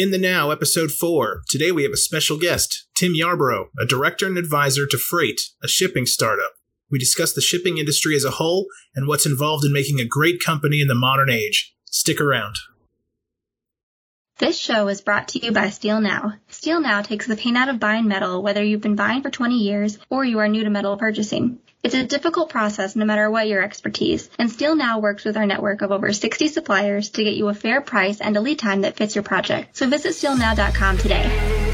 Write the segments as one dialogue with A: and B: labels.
A: In the Now, Episode 4. Today we have a special guest, Tim Yarborough, a director and advisor to Frayt, a shipping startup. We discuss the shipping industry as a whole and what's involved in making a great company in the modern age. Stick around.
B: This show is brought to you by Steel Now. Steel Now takes the pain out of buying metal, whether you've been buying for 20 years or you are new to metal purchasing. It's a difficult process no matter what your expertise, and Steel Now works with our network of over 60 suppliers to get you a fair price and a lead time that fits your project. So visit steelnow.com today.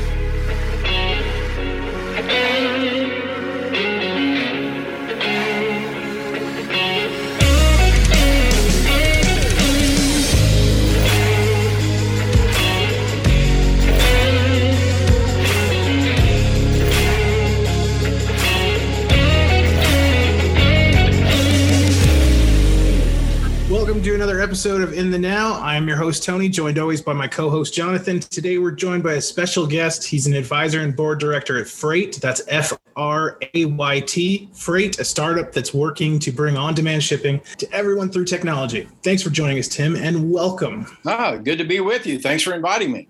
A: Episode of In the Now. I am your host, Tony, joined always by my co host, Jonathan. Today we're joined by a special guest. He's an advisor and board director at Frayt. That's F R A Y T. Frayt, a startup that's working to bring on demand shipping to everyone through technology. Thanks for joining us, Tim, and welcome.
C: Ah, good to be with you. Thanks for inviting me.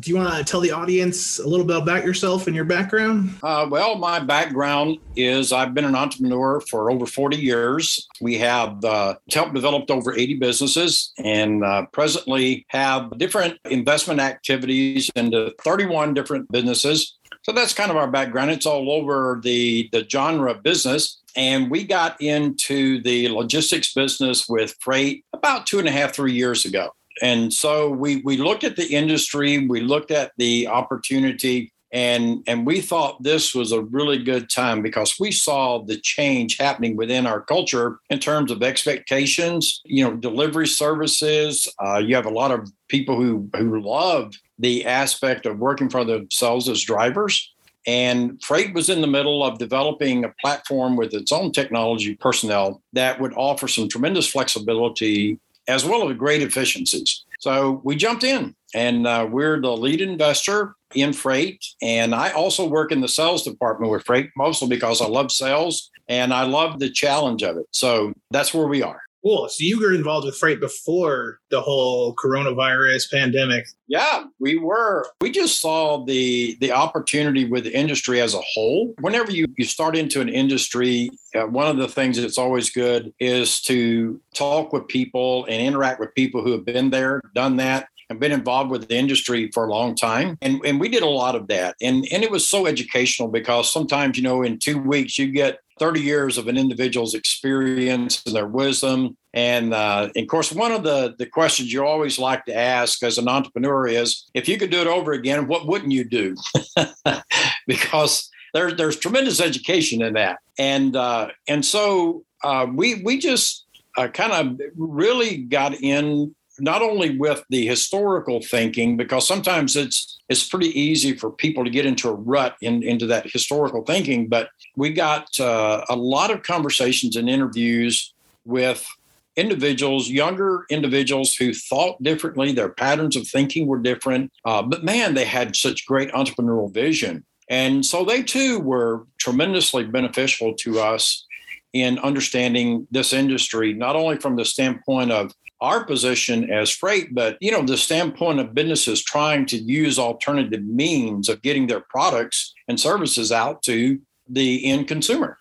A: Do you want to tell the audience a little bit about yourself and your background?
C: Uh, well, my background is I've been an entrepreneur for over 40 years. We have uh, helped developed over 80 businesses and uh, presently have different investment activities into 31 different businesses. So that's kind of our background. It's all over the, the genre of business. And we got into the logistics business with Frayt about two and a half, three years ago and so we we looked at the industry, we looked at the opportunity, and and we thought this was a really good time because we saw the change happening within our culture in terms of expectations. You know, delivery services. Uh, you have a lot of people who who love the aspect of working for themselves as drivers. And Frayt was in the middle of developing a platform with its own technology personnel that would offer some tremendous flexibility as well as great efficiencies. So we jumped in and uh, we're the lead investor in Frayt. And I also work in the sales department with Frayt, mostly because I love sales and I love the challenge of it. So that's where we are.
A: Cool. So you were involved with Frayt before the whole coronavirus pandemic.
C: Yeah, we were. We just saw the the opportunity with the industry as a whole. Whenever you you start into an industry, uh, one of the things that's always good is to talk with people and interact with people who have been there, done that, and been involved with the industry for a long time. And, and we did a lot of that. And, and it was so educational because sometimes, you know, in two weeks, you get 30 years of an individual's experience and their wisdom. And, uh, and of course, one of the, the questions you always like to ask as an entrepreneur is if you could do it over again, what wouldn't you do? because there's there's tremendous education in that. And, uh, and so uh, we, we just uh, kind of really got in not only with the historical thinking, because sometimes it's it's pretty easy for people to get into a rut in, into that historical thinking, but we got uh, a lot of conversations and interviews with individuals, younger individuals who thought differently. Their patterns of thinking were different, uh, but man, they had such great entrepreneurial vision. And so they too were tremendously beneficial to us in understanding this industry, not only from the standpoint of our position as Frayt, but you know, the standpoint of businesses trying to use alternative means of getting their products and services out to the end consumer.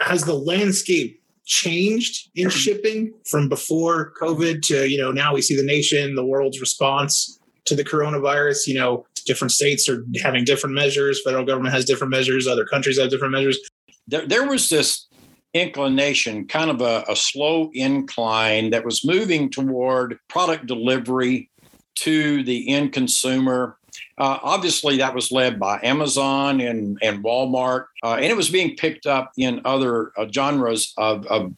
A: Has the landscape changed in shipping from before COVID to, you know, now we see the nation, the world's response to the coronavirus, you know, different states are having different measures, federal government has different measures, other countries have different measures.
C: There, there was this inclination, kind of a, a slow incline that was moving toward product delivery to the end consumer. Uh, obviously, that was led by Amazon and, and Walmart, uh, and it was being picked up in other uh, genres of, of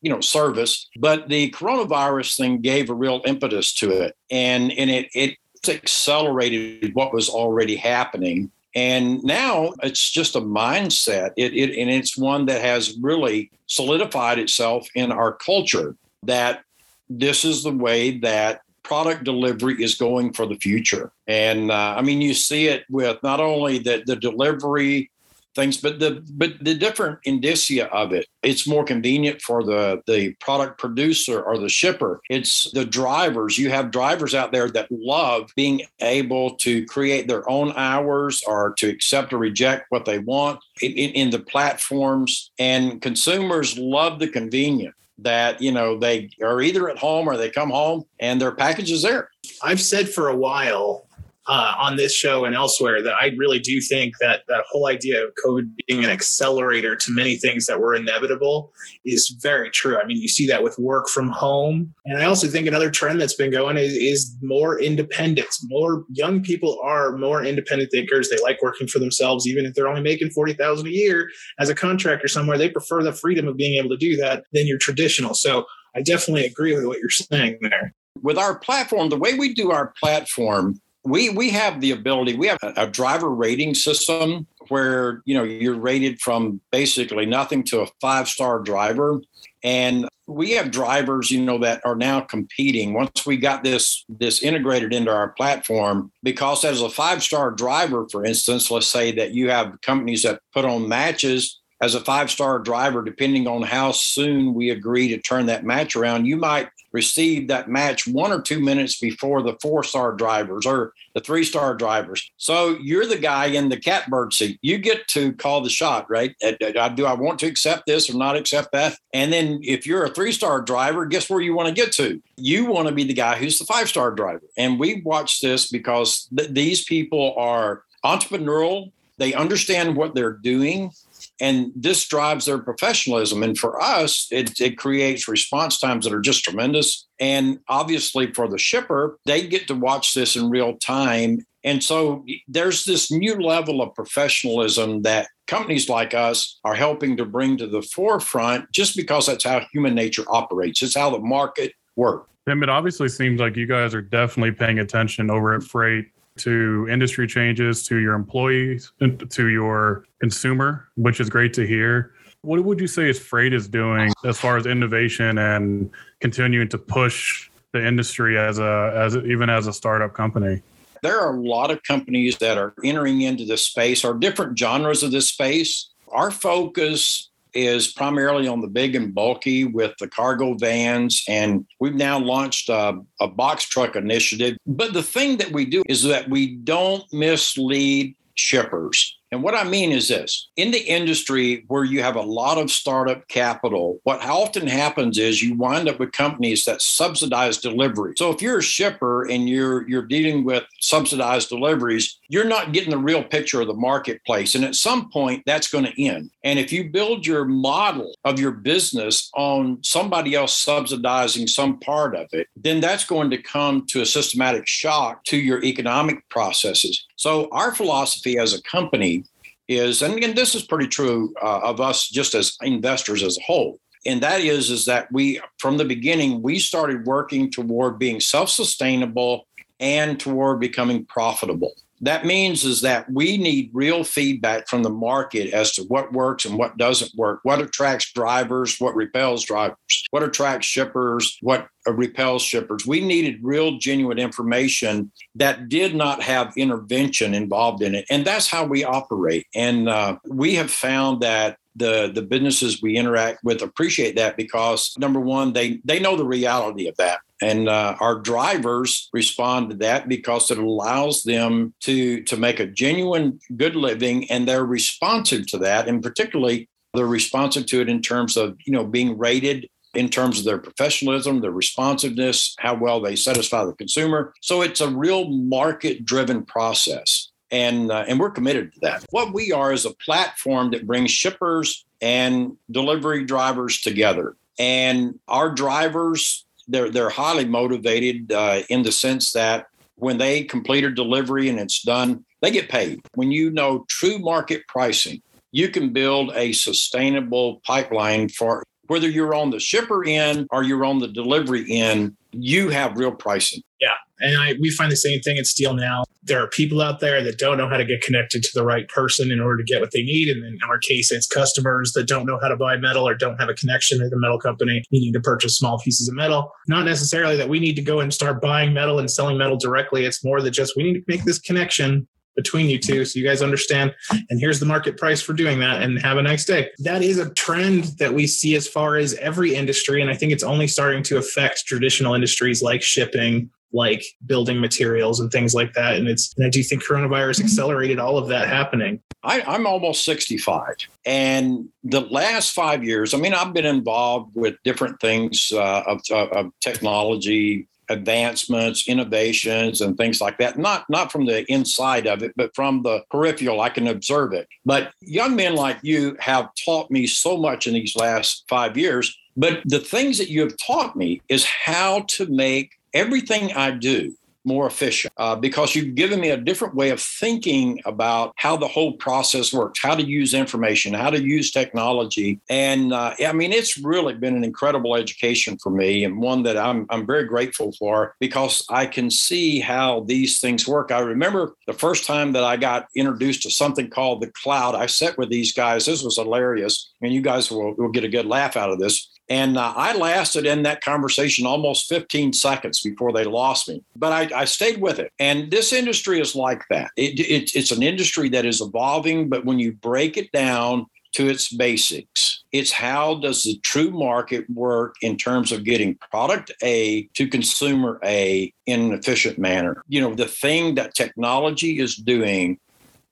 C: you know service. But the coronavirus thing gave a real impetus to it, and and it it accelerated what was already happening. And now it's just a mindset. It, it and it's one that has really solidified itself in our culture that this is the way that product delivery is going for the future. And uh, I mean, you see it with not only the, the delivery things, but the but the different indicia of it, it's more convenient for the the product producer or the shipper. It's the drivers. You have drivers out there that love being able to create their own hours or to accept or reject what they want in, in the platforms. And consumers love the convenience that you know they are either at home or they come home and their package is there.
A: I've said for a while uh, on this show and elsewhere that I really do think that that whole idea of COVID being an accelerator to many things that were inevitable is very true. I mean, you see that with work from home. And I also think another trend that's been going is, is more independence. More young people are more independent thinkers. They like working for themselves, even if they're only making 40,000 a year as a contractor somewhere. They prefer the freedom of being able to do that than your traditional. So I definitely agree with what you're saying there.
C: With our platform, the way we do our platform, we we have the ability we have a, driver rating system where you know you're rated from basically nothing to a five star driver. And we have drivers you know that are now competing. Once we got this this integrated into our platform because as a five star driver for instance let's say that you have companies that put on matches as a five star driver, depending on how soon we agree to turn that match around, you might receive that match one or two minutes before the four star drivers or the three star drivers. So you're the guy in the catbird seat. You get to call the shot, right? Uh, uh, do I want to accept this or not accept that? And then if you're a three star driver, guess where you want to get to? You want to be the guy who's the five star driver. And we watch this because th- these people are entrepreneurial. They understand what they're doing and this drives their professionalism. And for us, it, it creates response times that are just tremendous. And obviously, for the shipper, they get to watch this in real time. And so there's this new level of professionalism that companies like us are helping to bring to the forefront just because that's how human nature operates. It's how the market works.
D: Tim, it obviously seems like you guys are definitely paying attention over at Frayt to industry changes, to your employees, to your consumer, which is great to hear. What would you say is Frayt is doing as far as innovation and continuing to push the industry as a as even as a startup company?
C: There are a lot of companies that are entering into this space or different genres of this space. Our focus is primarily on the big and bulky with the cargo vans. And we've now launched a, a box truck initiative. But the thing that we do is that we don't mislead shippers. And what I mean is this in the industry where you have a lot of startup capital, what often happens is you wind up with companies that subsidize delivery. So if you're a shipper and you're you're dealing with subsidized deliveries, you're not getting the real picture of the marketplace. And at some point that's going to end. And if you build your model of your business on somebody else subsidizing some part of it, then that's going to come to a systematic shock to your economic processes. So our philosophy as a company is, and again, this is pretty true uh, of us just as investors as a whole. And that is, is that we, from the beginning, we started working toward being self-sustainable and toward becoming profitable that means is that we need real feedback from the market as to what works and what doesn't work. What attracts drivers? What repels drivers? What attracts shippers? What repels shippers? We needed real genuine information that did not have intervention involved in it. And that's how we operate. And uh, we have found that the the businesses we interact with appreciate that because number one they they know the reality of that and uh, our drivers respond to that because it allows them to to make a genuine good living and they're responsive to that and particularly they're responsive to it in terms of you know being rated in terms of their professionalism their responsiveness how well they satisfy the consumer so it's a real market driven process and uh, and we're committed to that. What we are is a platform that brings shippers and delivery drivers together. And our drivers, they're they're highly motivated uh, in the sense that when they complete a delivery and it's done, they get paid. When you know true market pricing, you can build a sustainable pipeline for whether you're on the shipper end or you're on the delivery end, you have real pricing.
A: Yeah. And I, we find the same thing at Steel Now. There are people out there that don't know how to get connected to the right person in order to get what they need. And in our case, it's customers that don't know how to buy metal or don't have a connection to the metal company needing to purchase small pieces of metal. Not necessarily that we need to go and start buying metal and selling metal directly. It's more that just we need to make this connection between you two so you guys understand. And here's the market price for doing that and have a nice day. That is a trend that we see as far as every industry and i think it's only starting to affect traditional industries like shipping like building materials and things like that. And it's and i do think coronavirus accelerated all of that happening.
C: I, i'm almost 65. And the last five years, I mean, I've been involved with different things uh, of, of, technology, advancements, innovations, and things like that. Not not from the inside of it, but from the peripheral. I can observe it. But young men like you have taught me so much in these last five years. But the things that you have taught me is how to make everything I do more efficient uh, because you've given me a different way of thinking about how the whole process works, how to use information, how to use technology. And uh, I mean, it's really been an incredible education for me and one that I'm, I'm very grateful for because I can see how these things work. I remember the first time that I got introduced to something called the cloud. I sat with these guys. This was hilarious. And you guys will, will get a good laugh out of this. And uh, I lasted in that conversation almost 15 seconds before they lost me, but I, I stayed with it. And this industry is like that. It, it, it's an industry that is evolving, but when you break it down to its basics, it's how does the true market work in terms of getting product A to consumer A in an efficient manner. You know, the thing that technology is doing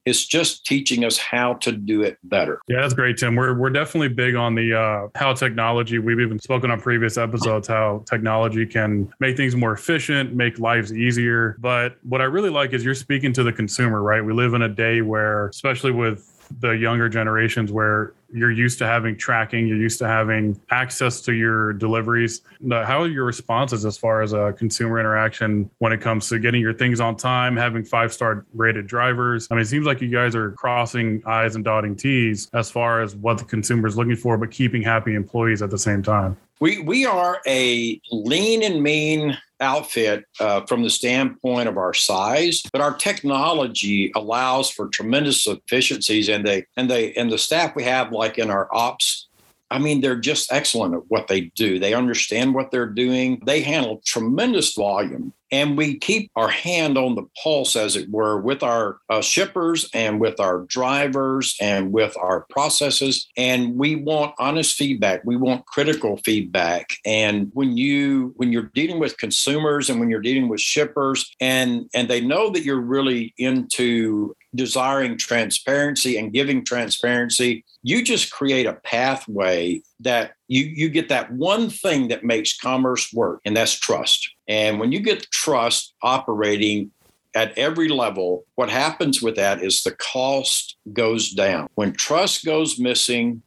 C: it's just teaching us how to do it better.
D: Yeah, that's great, Tim. We're we're definitely big on the uh, how technology. We've even spoken on previous episodes how technology can make things more efficient, make lives easier. But what I really like is you're speaking to the consumer, right? We live in a day where, especially with the younger generations where you're used to having tracking, you're used to having access to your deliveries. How are your responses as far as a consumer interaction when it comes to getting your things on time, having five star rated drivers? I mean, it seems like you guys are crossing I's and dotting T's as far as what the consumer is looking for, but keeping happy employees at the same time.
C: We, we are a lean and mean outfit uh, from the standpoint of our size, but our technology allows for tremendous efficiencies, and they and they and the staff we have, like in our ops I mean, they're just excellent at what they do. They understand what they're doing. They handle tremendous volume. And we keep our hand on the pulse, as it were, with our uh, shippers and with our drivers and with our processes. And we want honest feedback. We want critical feedback. And when you when you're dealing with consumers and when you're dealing with shippers, and and they know that you're really into desiring transparency and giving transparency, you just create a pathway that you, you get that one thing that makes commerce work, and that's trust. And when you get trust operating at every level, what happens with that is the cost goes down. When trust goes missing,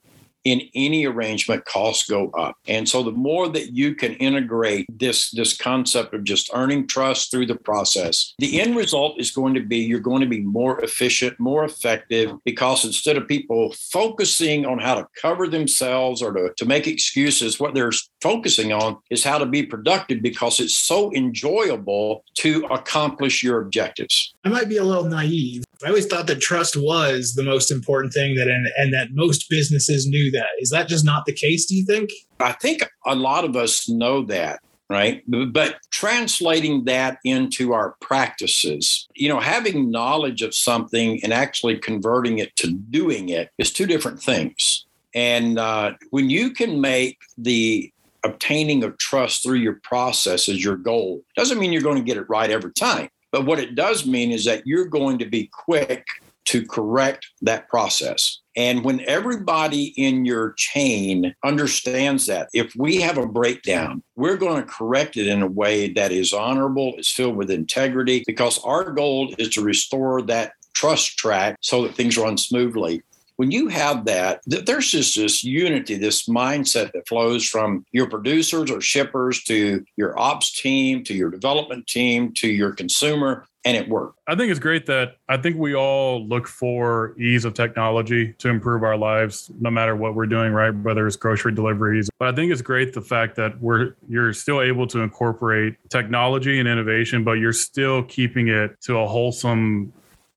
C: in any arrangement costs go up. And so the more that you can integrate this this concept of just earning trust through the process the end result is going to be you're going to be more efficient more effective because instead of people focusing on how to cover themselves or to, to make excuses what they're focusing on is how to be productive because it's so enjoyable to accomplish your objectives
A: i might be a little naive I always thought that trust was the most important thing that and, and that most businesses knew that. Is that just not the case, do you think?
C: I think a lot of us know that right? But translating that into our practices, you know, having knowledge of something and actually converting it to doing it is two different things. And uh, when you can make the obtaining of trust through your process is your goal, doesn't mean you're going to get it right every time. But what it does mean is that you're going to be quick to correct that process. And when everybody in your chain understands that, if we have a breakdown, we're going to correct it in a way that is honorable, is filled with integrity, because our goal is to restore that trust track so that things run smoothly when you have that, there's just this unity, this mindset that flows from your producers or shippers to your ops team, to your development team, to your consumer, and it worked.
D: I think it's great that I think we all look for ease of technology to improve our lives, no matter what we're doing, right? Whether it's grocery deliveries. But I think it's great the fact that we're you're still able to incorporate technology and innovation, but you're still keeping it to a wholesome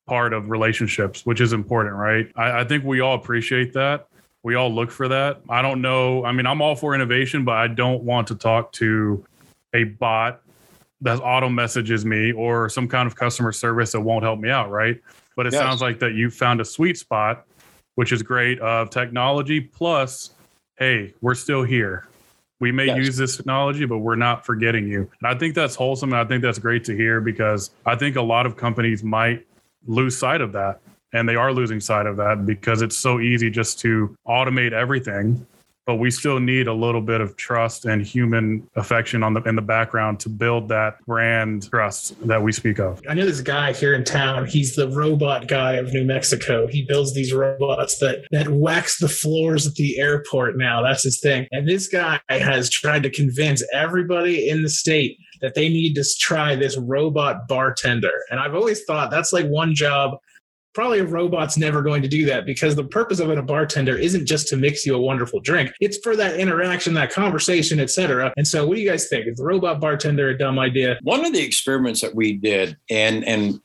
D: part of relationships, which is important, right? I, I think we all appreciate that. We all look for that. I don't know. I mean, I'm all for innovation, but I don't want to talk to a bot that auto messages me or some kind of customer service that won't help me out, right? But it yes. sounds like that you found a sweet spot, which is great of technology plus, hey, we're still here. We may yes. use this technology, but we're not forgetting you. And I think that's wholesome. And I think that's great to hear because I think a lot of companies might lose sight of that. And they are losing sight of that because it's so easy just to automate everything but we still need a little bit of trust and human affection on the in the background to build that brand trust that we speak of.
A: I know this guy here in town. He's the robot guy of New Mexico. He builds these robots that that wax the floors at the airport. Now that's his thing. And this guy has tried to convince everybody in the state that they need to try this robot bartender. And I've always thought that's like one job probably a robot's never going to do that because the purpose of it a bartender isn't just to mix you a wonderful drink. It's for that interaction that conversation etc and so what do you guys think? Is the robot bartender a dumb idea?
C: One of the experiments that we did and and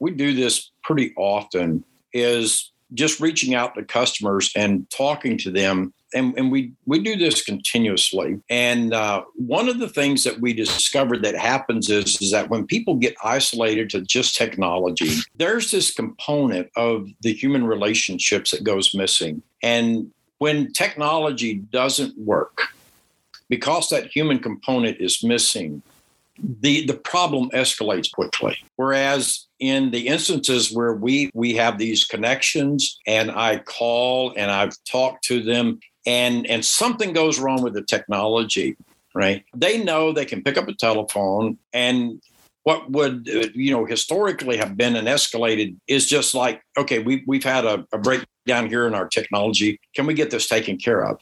C: we do this pretty often is just reaching out to customers and talking to them and, and we we do this continuously. And uh, one of the things that we discovered that happens is is that when people get isolated to just technology, there's this component of the human relationships that goes missing. And when technology doesn't work, because that human component is missing, the the problem escalates quickly. Whereas in the instances where we we have these connections and I call and I've talked to them and and something goes wrong with the technology, right? They know they can pick up a telephone and what would you know historically have been an escalated is just like okay we, we've had a, a breakdown here in our technology. Can we get this taken care of?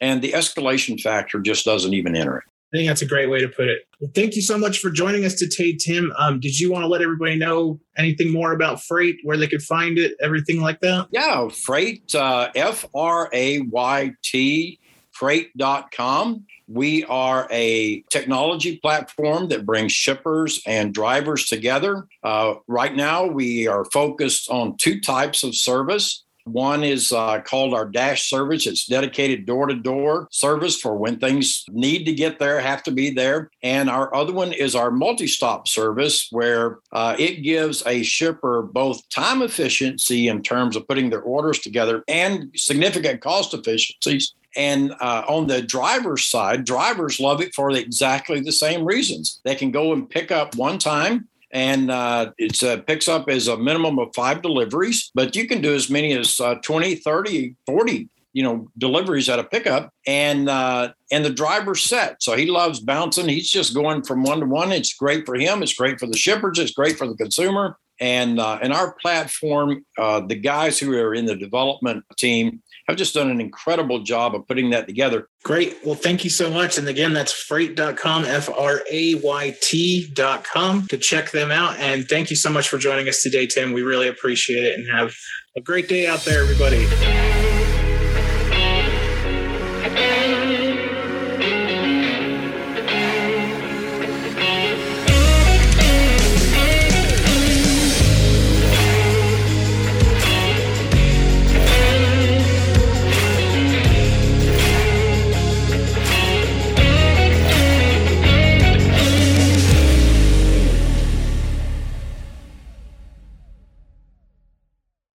C: And the escalation factor just doesn't even enter it
A: I think that's a great way to put it. Well, thank you so much for joining us today, Tim. Um, did you want to let everybody know anything more about Frayt, where they could find it, everything like that?
C: Yeah, Frayt, uh, F R A Y T, frayt.com. We are a technology platform that brings shippers and drivers together. Uh, right now, we are focused on two types of service. One is uh, called our Dash service. It's dedicated door to door service for when things need to get there, have to be there. And our other one is our multi stop service, where uh, it gives a shipper both time efficiency in terms of putting their orders together and significant cost efficiencies. And uh, on the driver's side, drivers love it for exactly the same reasons. They can go and pick up one time and uh, it uh, picks up as a minimum of five deliveries, but you can do as many as uh, 20, 30, 40 you know deliveries at a pickup. And uh and the driver's set. So he loves bouncing. He's just going from one to one. It's great for him. It's great for the shippers. It's great for the consumer and uh, in our platform uh, the guys who are in the development team have just done an incredible job of putting that together.
A: Great. Well, thank you so much. And again, that's frayt.com, F R A Y T.com to check them out. And thank you so much for joining us today, Tim. We really appreciate it and have a great day out there, everybody.